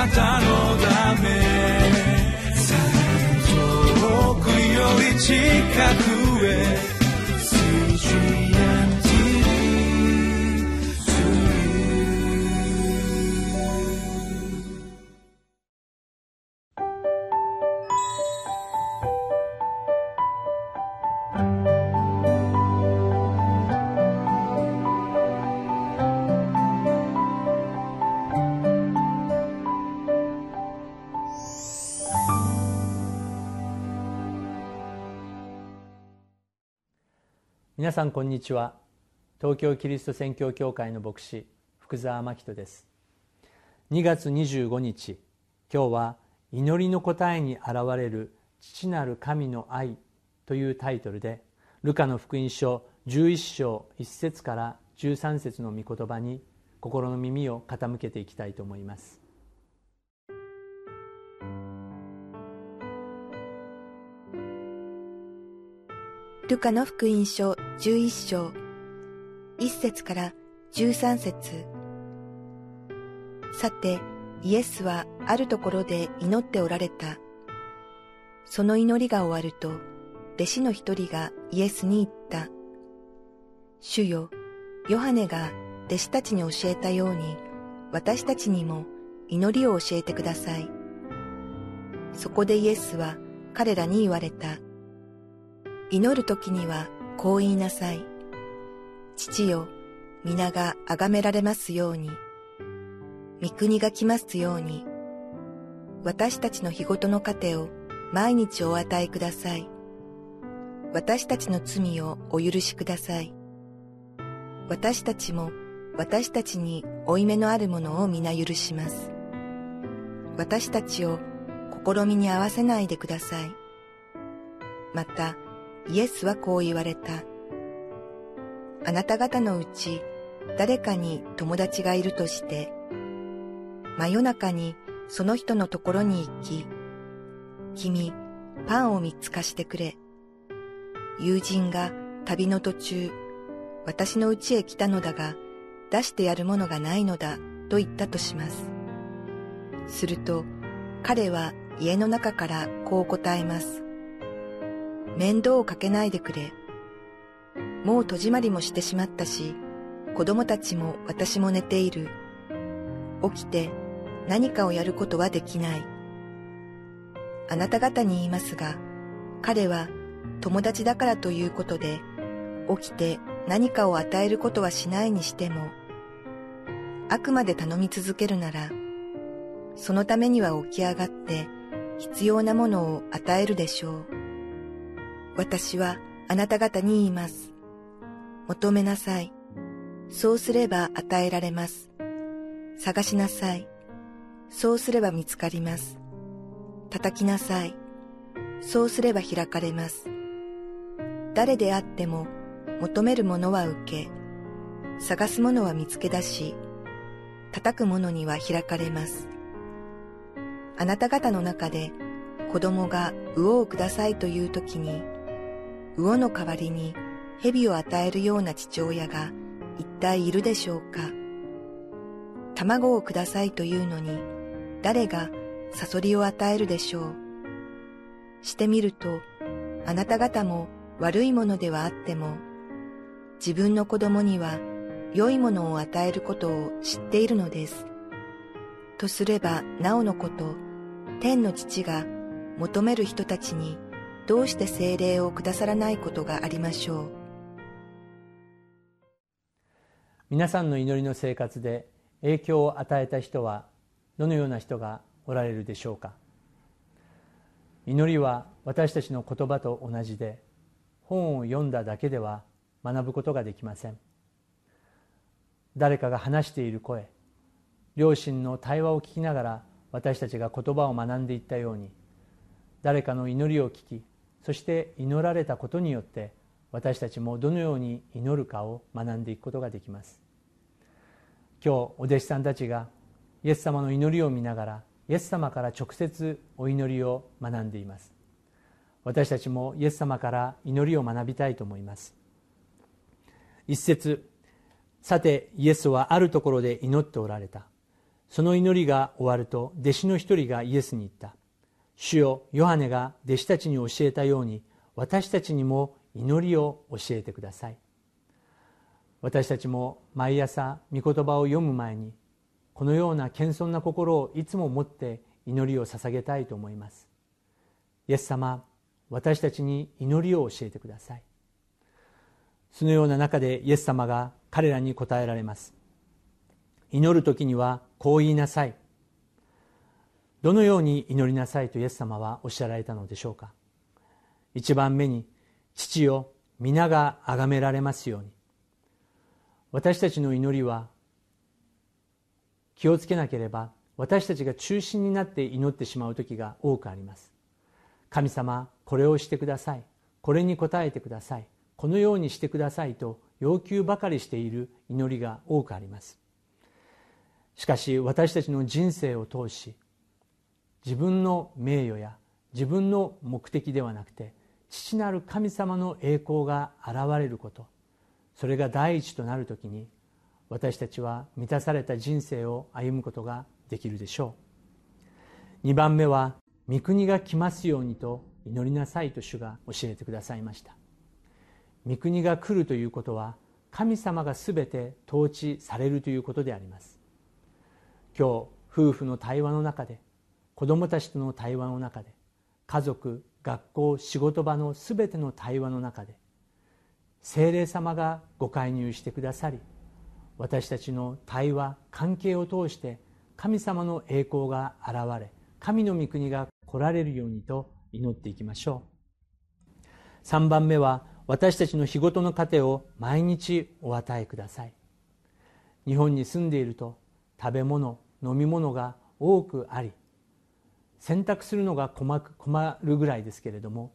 なたのため。遠くより近く。皆さんこんにちは。東京キリスト宣教協会の牧師福澤真人です。2月25日今日は祈りの答えに現れる父なる神の愛というタイトルでルカの福音書11章1節から13節の御言葉に心の耳を傾けていきたいと思います。ルカの福音書11章1節から13節さて、イエスはあるところで祈っておられた。その祈りが終わると、弟子の一人がイエスに言った。主よ、ヨハネが弟子たちに教えたように、私たちにも祈りを教えてください。そこでイエスは彼らに言われた。祈る時にはこう言いなさい。父よ、皆が崇められますように。御国が来ますように。私たちの日ごとの糧を毎日お与えください。私たちの罪をお許しください。私たちも私たちに負い目のあるものを皆許します。私たちを試みに合わせないでください。また、イエスはこう言われた。あなた方のうち誰かに友達がいるとして、真夜中にその人のところに行き、君、パンを三つ貸してくれ。友人が旅の途中、私の家へ来たのだが、出してやるものがないのだ、と言ったとします。すると、彼は家の中からこう答えます。面倒をかけないでくれ。もう戸締まりもしてしまったし、子供たちも私も寝ている。起きて何かをやることはできない。あなた方に言いますが、彼は友達だからということで、起きて何かを与えることはしないにしても、あくまで頼み続けるなら、そのためには起き上がって必要なものを与えるでしょう。私はあなた方に言います。求めなさい。そうすれば与えられます。探しなさい。そうすれば見つかります。叩きなさい。そうすれば開かれます。誰であっても求めるものは受け、探すものは見つけ出し、叩くものには開かれます。あなた方の中で子供が魚をくださいという時に、魚の代わりに蛇を与えるような父親が一体いるでしょうか？卵をくださいというのに誰がサソリを与えるでしょう？してみるとあなた方も悪いものではあっても自分の子供には良いものを与えることを知っているのです。とすればなおのこと天の父が求める人たちにどうして精霊をくださらないことがありましょう？皆さんの祈りの生活で影響を与えた人はどのような人がおられるでしょうか？祈りは私たちの言葉と同じで本を読んだだけでは学ぶことができません。誰かが話している声両親の対話を聞きながら私たちが言葉を学んでいったように誰かの祈りを聞きそして祈られたことによって私たちもどのように祈るかを学んでいくことができます。今日お弟子さんたちがイエス様の祈りを見ながらイエス様から直接お祈りを学んでいます。私たちもイエス様から祈りを学びたいと思います。一節さてイエスはあるところで祈っておられた。その祈りが終わると弟子の一人がイエスに言った。主よヨハネが弟子たちに教えたように私たちにも祈りを教えてください。私たちも毎朝御言葉を読む前にこのような謙遜な心をいつも持って祈りを捧げたいと思います。イエス様私たちに祈りを教えてください。そのような中でイエス様が彼らに答えられます。祈る時にはこう言いなさい。どのように祈りなさいとイエス様はおっしゃられたのでしょうか？一番目に父よ皆が崇められますように。私たちの祈りは気をつけなければ私たちが中心になって祈ってしまう時が多くあります。神様これをしてください。これに応えてください。このようにしてくださいと要求ばかりしている祈りが多くあります。しかし私たちの人生を通し自分の名誉や自分の目的ではなくて父なる神様の栄光が現れること。それが第一となる時に私たちは満たされた人生を歩むことができるでしょう。2番目は「御国が来ますように」と祈りなさいと主が教えてくださいました。御国が来るということは神様が全て統治されるということであります。今日夫婦の対話の中で子どもたちとの対話の中で家族学校仕事場の全ての対話の中で精霊様がご介入してくださり私たちの対話関係を通して神様の栄光が現れ神の御国が来られるようにと祈っていきましょう。3番目は私たちの日ごとの糧を毎日お与えください。日本に住んでいると食べ物飲み物が多くあり選択するのが困るぐらいですけれども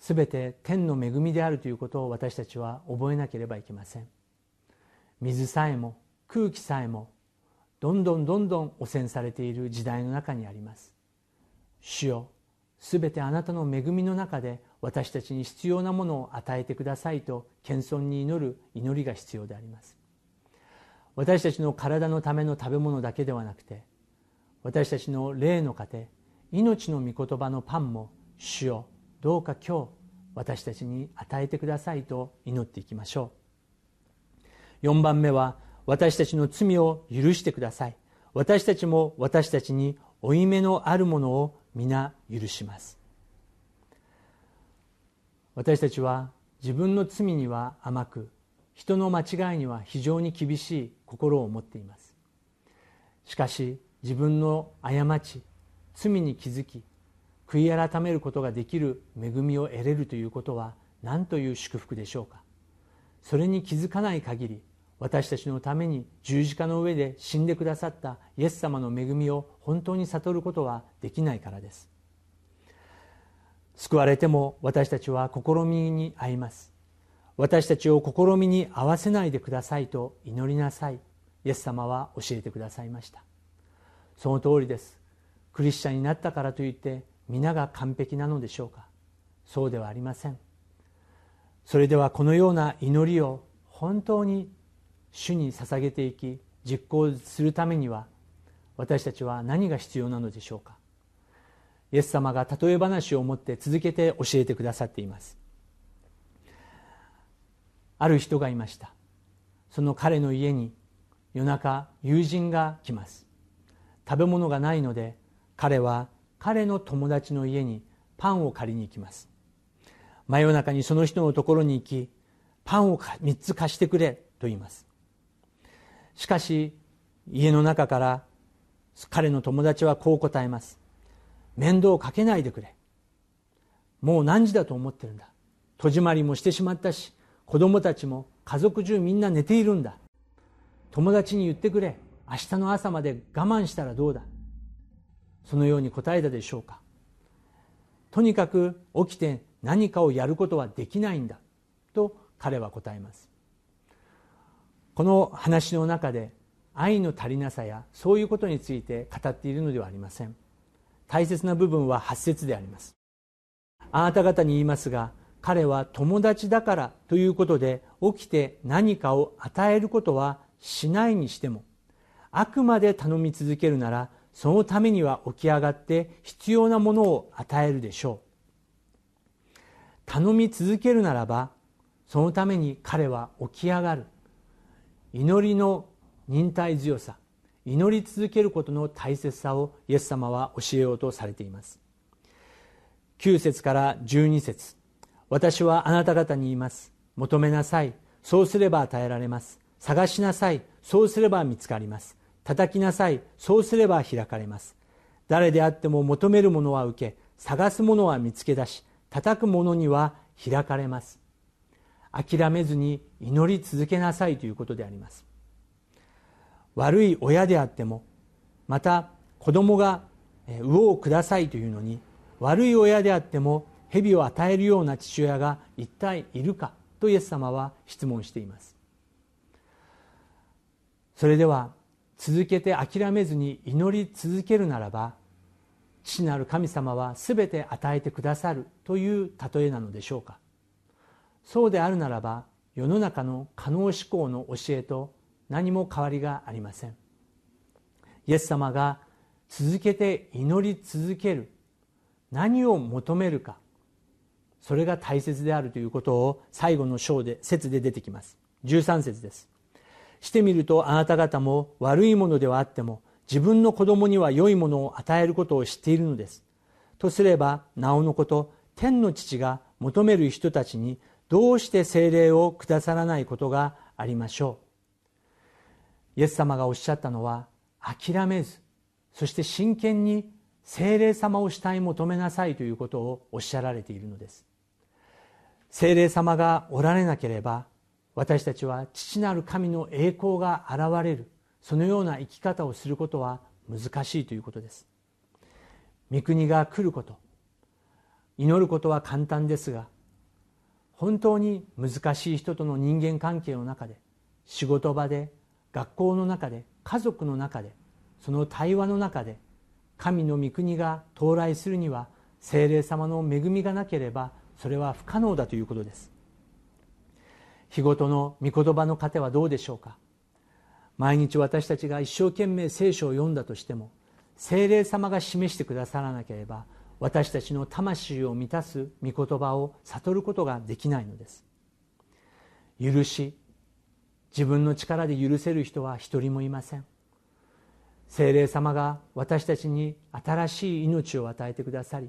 全て天の恵みであるということを私たちは覚えなければいけません。水さえも空気さえもどんどんどんどん汚染されている時代の中にあります。主よ全てあなたの恵みの中で私たちに必要なものを与えてくださいと謙遜に祈る祈りが必要であります。私たちの体のための食べ物だけではなくて私たちの霊の糧命の御言葉のパンも主よどうか今日私たちに与えてくださいと祈っていきましょう。4番目は私たちの罪を許してください。私たちも私たちに負い目のあるものを皆許します。私たちは自分の罪には甘く人の間違いには非常に厳しい心を持っています。しかし自分の過ち罪に気づき悔い改めることができる恵みを得れるということは何という祝福でしょうか。それに気づかない限り私たちのために十字架の上で死んでくださったイエス様の恵みを本当に悟ることはできないからです。救われても私たちは試みに遭います。私たちを試みに合わせないでくださいと祈りなさい。イエス様は教えてくださいました。その通りです。クリスチャンになったからといって皆が完璧なのでしょうか。そうではありません。それではこのような祈りを本当に主に捧げていき実行するためには私たちは何が必要なのでしょうか。イエス様が例え話を持って続けて教えてくださっています。ある人がいました。その彼の家に夜中友人が来ます。食べ物がないので彼は彼の友達の家にパンを借りに行きます。真夜中にその人のところに行きパンを3つ貸してくれと言います。しかし家の中から彼の友達はこう答えます。面倒をかけないでくれ。もう何時だと思ってるんだ。戸締まりもしてしまったし子供たちも家族中みんな寝ているんだ。友達に言ってくれ。明日の朝まで我慢したらどうだ？そのように答えたでしょうか？とにかく起きて何かをやることはできないんだと彼は答えます。この話の中で愛の足りなさやそういうことについて語っているのではありません。大切な部分は8節であります。あなた方に言いますが彼は友達だからということで起きて何かを与えることはしないにしてもあくまで頼み続けるならそのためには起き上がって必要なものを与えるでしょう。頼み続けるならばそのために彼は起き上がる。祈りの忍耐強さ祈り続けることの大切さをイエス様は教えようとされています。9節から12節私はあなた方に言います。求めなさいそうすれば与えられます。探しなさいそうすれば見つかります。叩きなさい。そうすれば開かれます。誰であっても求めるものは受け探すものは見つけ出し叩く者には開かれます。諦めずに祈り続けなさいということであります。悪い親であってもまた子供が魚をくださいというのに悪い親であっても蛇を与えるような父親が一体いるかとイエス様は質問しています。それでは続けて諦めずに祈り続けるならば父なる神様は全て与えてくださるという例えなのでしょうか。そうであるならば世の中の可能思考の教えと何も変わりがありません。イエス様が続けて祈り続ける何を求めるかそれが大切であるということを最後の章で説で出てきます。13節です。してみるとあなた方も悪いものではあっても自分の子供には良いものを与えることを知っているのです。とすればなおのこと天の父が求める人たちにどうして精霊をくださらないことがありましょう。イエス様がおっしゃったのは諦めずそして真剣に精霊様を慕い求めなさいということをおっしゃられているのです。精霊様がおられなければ私たちは父なる神の栄光が現れる。そのような生き方をすることは難しいということです。御国が来ること。祈ることは簡単ですが本当に難しい人との人間関係の中で仕事場で学校の中で家族の中でその対話の中で神の御国が到来するには精霊様の恵みがなければそれは不可能だということです。日ごとの御言葉の糧はどうでしょうか？毎日私たちが一生懸命聖書を読んだとしても精霊様が示してくださらなければ私たちの魂を満たす御言葉を悟ることができないのです。許し自分の力で許せる人は一人もいません。精霊様が私たちに新しい命を与えてくださり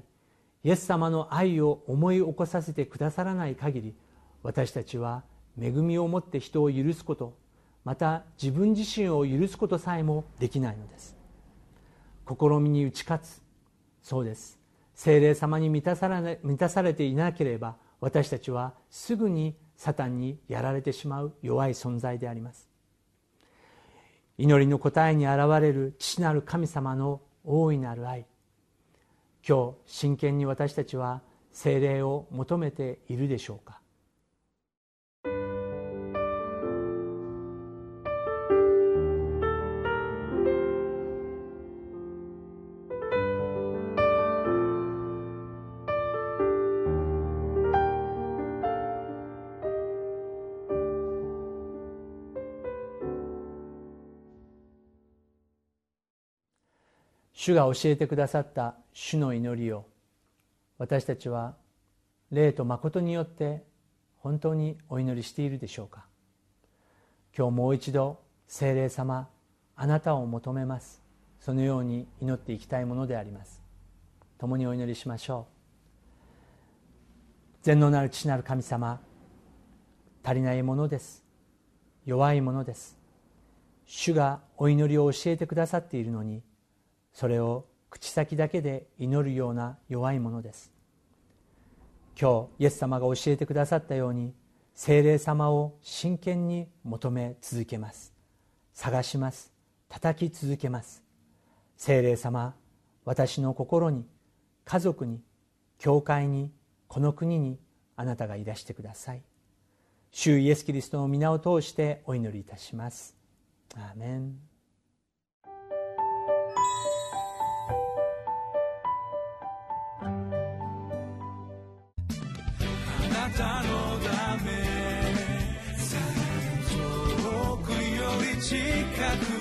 イエス様の愛を思い起こさせてくださらない限り私たちは恵みを持って人を許すことまた自分自身を許すことさえもできないのです。試みに打ち勝つ。そうです。精霊様に満たされ満たされていなければ私たちはすぐにサタンにやられてしまう弱い存在であります。祈りの答えに現れる父なる神様の大いなる愛。今日真剣に私たちは精霊を求めているでしょうか。主が教えてくださった主の祈りを私たちは霊と誠によって本当にお祈りしているでしょうか。今日もう一度聖霊様あなたを求めます。そのように祈っていきたいものであります。共にお祈りしましょう。全能なる父なる神様足りないものです。弱いものです。主がお祈りを教えてくださっているのにそれを口先だけで祈るような弱いものです。今日イエス様が教えてくださったように精霊様を真剣に求め続けます。探します。叩き続けます。精霊様私の心に家族に教会にこの国にあなたがいらしてください。主イエス・キリストの皆を通してお祈りいたします。アーメン。jika ku